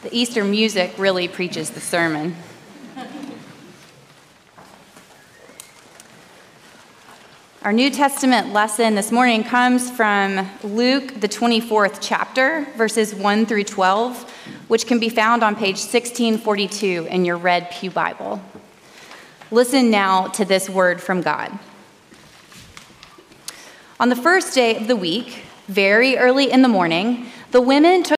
The Easter music really preaches the sermon. Our New Testament lesson this morning comes from Luke, the 24th chapter, verses 1 through 12, which can be found on page 1642 in your Red Pew Bible. Listen now to this word from God. On the first day of the week, very early in the morning, the women took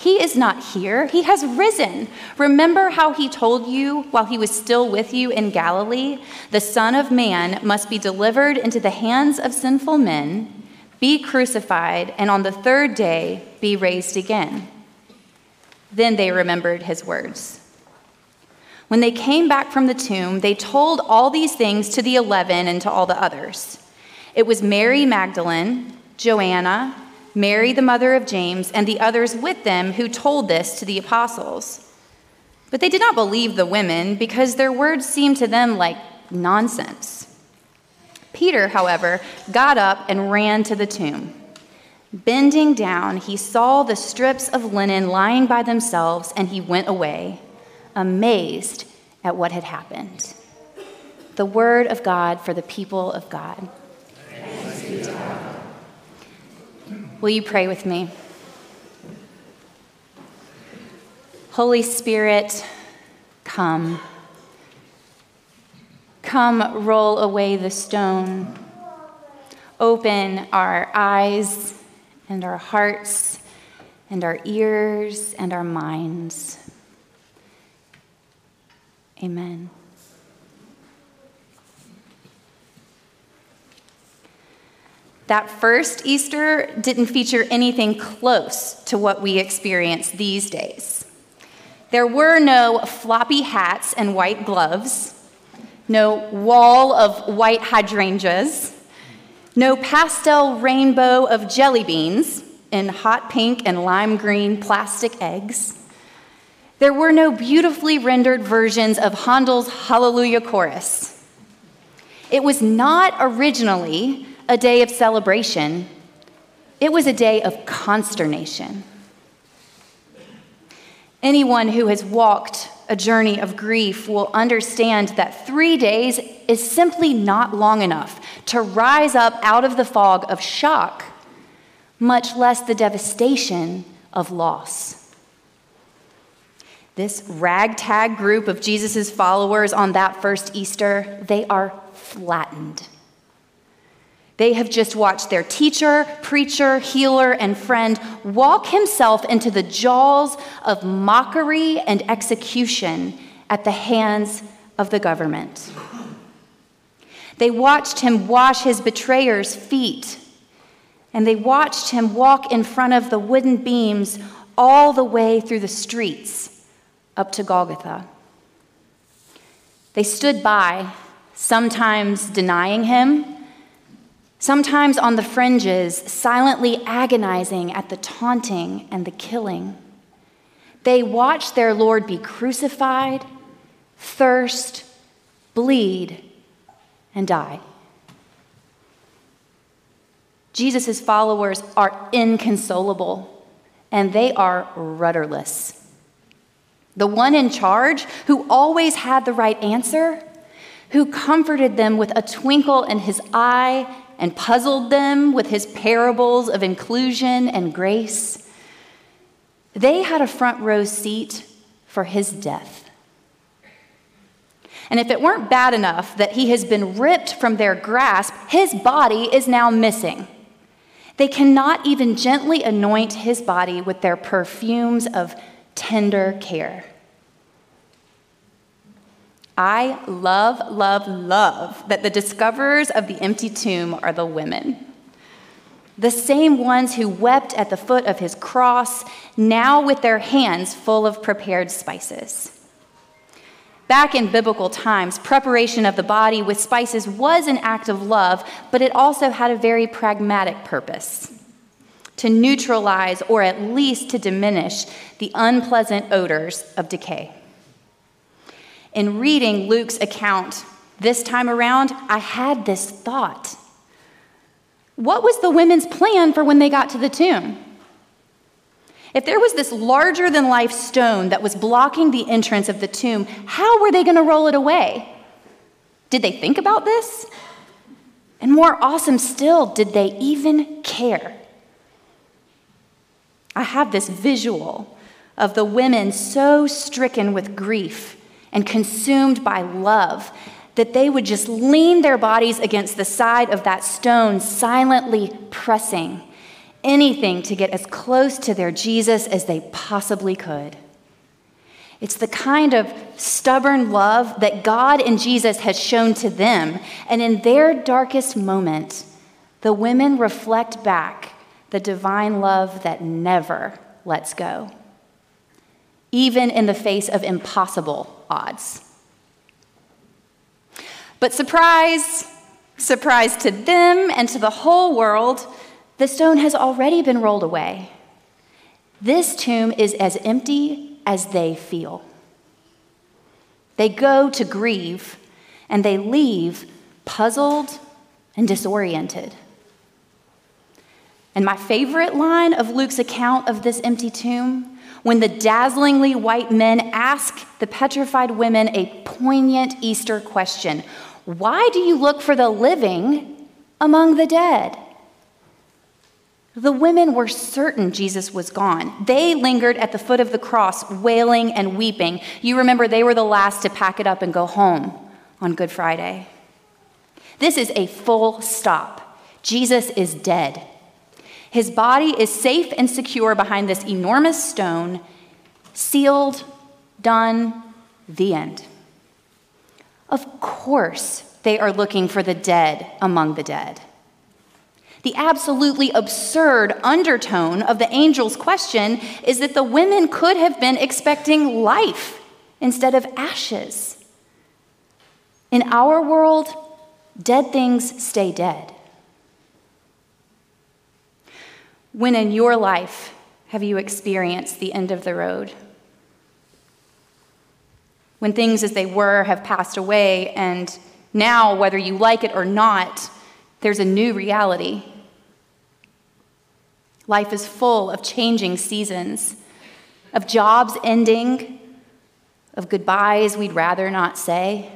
He is not here, he has risen. Remember how he told you while he was still with you in Galilee? The Son of Man must be delivered into the hands of sinful men, be crucified, and on the third day be raised again. Then they remembered his words. When they came back from the tomb, they told all these things to the eleven and to all the others. It was Mary Magdalene, Joanna, Mary, the mother of James, and the others with them who told this to the apostles. But they did not believe the women because their words seemed to them like nonsense. Peter, however, got up and ran to the tomb. Bending down, he saw the strips of linen lying by themselves, and he went away, amazed at what had happened. The word of God for the people of God. Will you pray with me? Holy Spirit, come. Come, roll away the stone. Open our eyes and our hearts and our ears and our minds. Amen. That first Easter didn't feature anything close to what we experience these days. There were no floppy hats and white gloves, no wall of white hydrangeas, no pastel rainbow of jelly beans in hot pink and lime green plastic eggs. There were no beautifully rendered versions of Handel's Hallelujah Chorus. It was not originally a day of celebration, it was a day of consternation. Anyone who has walked a journey of grief will understand that three days is simply not long enough to rise up out of the fog of shock, much less the devastation of loss. This ragtag group of Jesus' followers on that first Easter, they are flattened. They have just watched their teacher, preacher, healer, and friend walk himself into the jaws of mockery and execution at the hands of the government. They watched him wash his betrayer's feet, and they watched him walk in front of the wooden beams all the way through the streets up to Golgotha. They stood by, sometimes denying him sometimes on the fringes, silently agonizing at the taunting and the killing. They watched their Lord be crucified, thirst, bleed, and die. Jesus' followers are inconsolable and they are rudderless. The one in charge, who always had the right answer, who comforted them with a twinkle in his eye and puzzled them with his parables of inclusion and grace. They had a front row seat for his death. And if it weren't bad enough that he has been ripped from their grasp, his body is now missing. They cannot even gently anoint his body with their perfumes of tender care. I love, love, love that the discoverers of the empty tomb are the women. the same ones who wept at the foot of his cross, now with their hands full of prepared spices. Back in biblical times, preparation of the body with spices was an act of love, but it also had a very pragmatic purpose to neutralize or at least to diminish the unpleasant odors of decay. In reading Luke's account this time around, I had this thought. What was the women's plan for when they got to the tomb? If there was this larger than life stone that was blocking the entrance of the tomb, how were they going to roll it away? Did they think about this? And more awesome still, did they even care? I have this visual of the women so stricken with grief and consumed by love that they would just lean their bodies against the side of that stone, silently pressing anything to get as close to their Jesus as they possibly could. It's the kind of stubborn love that God and Jesus has shown to them. And in their darkest moment, the women reflect back the divine love that never lets go, even in the face of impossible odds. But surprise, surprise to them and to the whole world, the stone has already been rolled away. This tomb is as empty as they feel. They go to grieve and they leave puzzled and disoriented. And my favorite line of Luke's account of this empty tomb, when the dazzlingly white men ask the petrified women a poignant Easter question Why do you look for the living among the dead? The women were certain Jesus was gone. They lingered at the foot of the cross, wailing and weeping. You remember they were the last to pack it up and go home on Good Friday. This is a full stop. Jesus is dead. His body is safe and secure behind this enormous stone, sealed, done, the end. Of course, they are looking for the dead among the dead. The absolutely absurd undertone of the angel's question is that the women could have been expecting life instead of ashes. In our world, dead things stay dead. When in your life have you experienced the end of the road? When things as they were have passed away, and now, whether you like it or not, there's a new reality. Life is full of changing seasons, of jobs ending, of goodbyes we'd rather not say,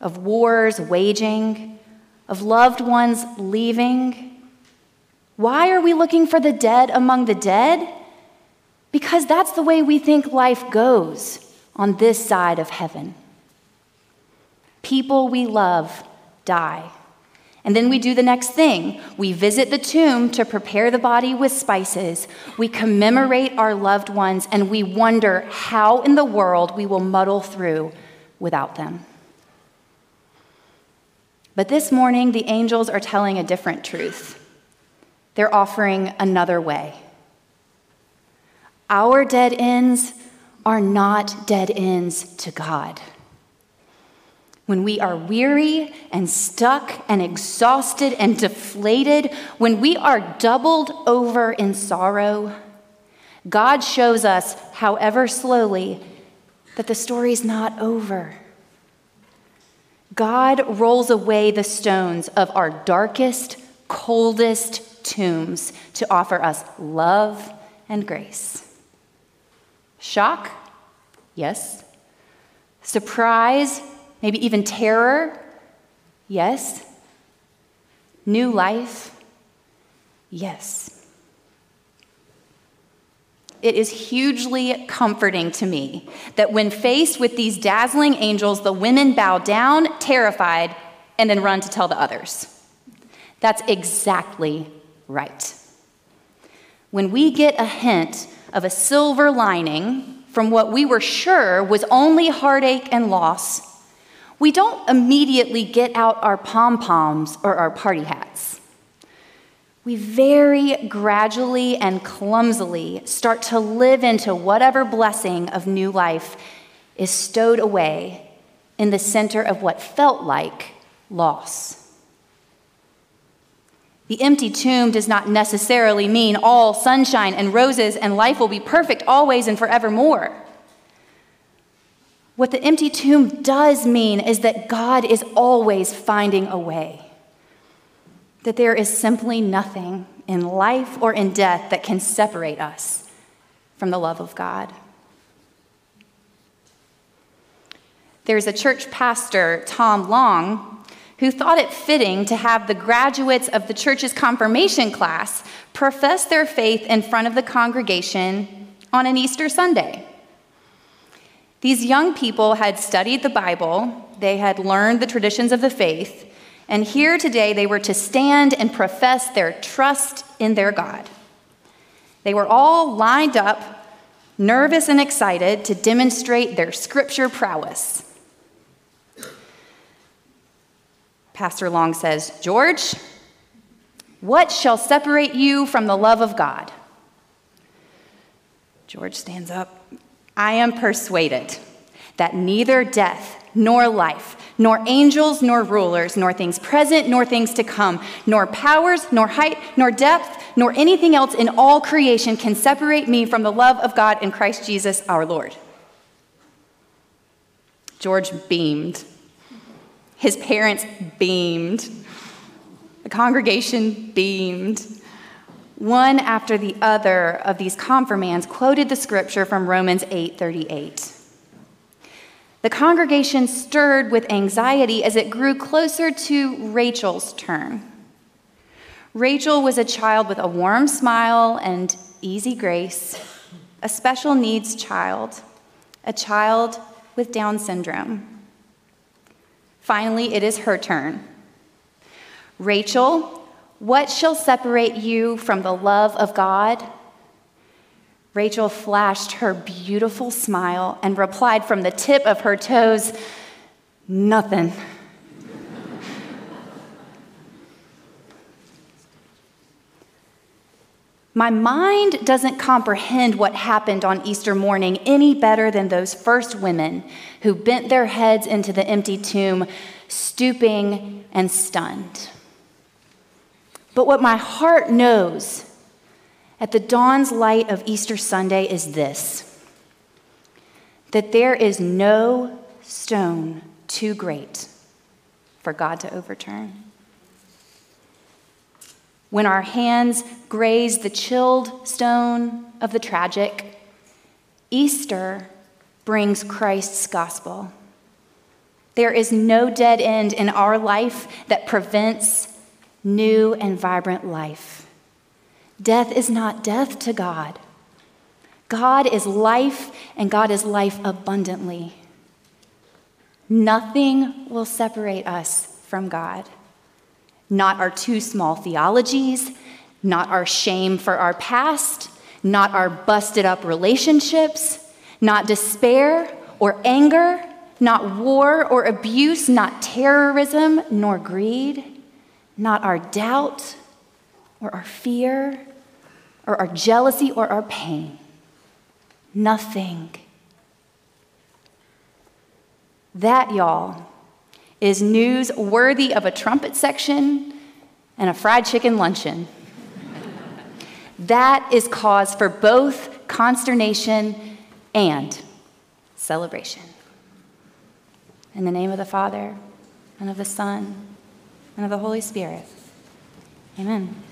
of wars waging, of loved ones leaving. Why are we looking for the dead among the dead? Because that's the way we think life goes on this side of heaven. People we love die. And then we do the next thing. We visit the tomb to prepare the body with spices. We commemorate our loved ones, and we wonder how in the world we will muddle through without them. But this morning, the angels are telling a different truth. They're offering another way. Our dead ends are not dead ends to God when we are weary and stuck and exhausted and deflated, when we are doubled over in sorrow, God shows us, however slowly, that the story's not over. God rolls away the stones of our darkest, coldest tombs to offer us love and grace. Shock? Yes. Surprise? Maybe even terror? Yes. New life? Yes. It is hugely comforting to me that when faced with these dazzling angels, the women bow down, terrified, and then run to tell the others. That's exactly right. When we get a hint of a silver lining from what we were sure was only heartache and loss, we don't immediately get out our pom poms or our party hats. we very gradually and clumsily start to live into whatever blessing of new life is stowed away in the center of what felt like loss. The empty tomb does not necessarily mean all sunshine and roses and life will be perfect always and forevermore. What the empty tomb does mean is that God is always finding a way that there is simply nothing in life or in death that can separate us from the love of God. There's a church pastor, Tom Long, who thought it fitting to have the graduates of the church's confirmation class profess their faith in front of the congregation on an Easter Sunday. These young people had studied the Bible, they had learned the traditions of the faith, and here today they were to stand and profess their trust in their God. They were all lined up, nervous and excited to demonstrate their scripture prowess. Pastor Long says, George, what shall separate you from the love of God? George stands up. I am persuaded that neither death nor life nor angels, nor rulers, nor things present, nor things to come, nor powers, nor height, nor depth, nor anything else in all creation can separate me from the love of God in Christ Jesus our Lord. George beamed. His parents beamed. The congregation beamed. One after the other of these confirmands quoted the scripture from Romans 8:38. The congregation stirred with anxiety as it grew closer to Rachel's turn. Rachel was a child with a warm smile and easy grace, a special needs child, a child with Down syndrome. Finally, it is her turn. Rachel, what shall separate you from the love of God? Rachel flashed her beautiful smile and replied from the tip of her toes, Nothing. My mind doesn't comprehend what happened on Easter morning any better than those first women who bent their heads into the empty tomb, stooping and stunned. But what my heart knows at the dawn's light of Easter Sunday is this that there is no stone too great for God to overturn. When our hands graze the chilled stone of the tragic, Easter brings Christ's gospel. There is no dead end in our life that prevents new and vibrant life. Death is not death to God. God is life, and God is life abundantly. Nothing will separate us from God. Not our too small theologies, not our shame for our past, not our busted up relationships, not despair or anger, not war or abuse, not terrorism nor greed, not our doubt or our fear, or our jealousy or our pain. Nothing. That, y'all, is news worthy of a trumpet section and a fried chicken luncheon. that is cause for both consternation and celebration. In the name of the Father, and of the Son, and of the Holy Spirit. Amen.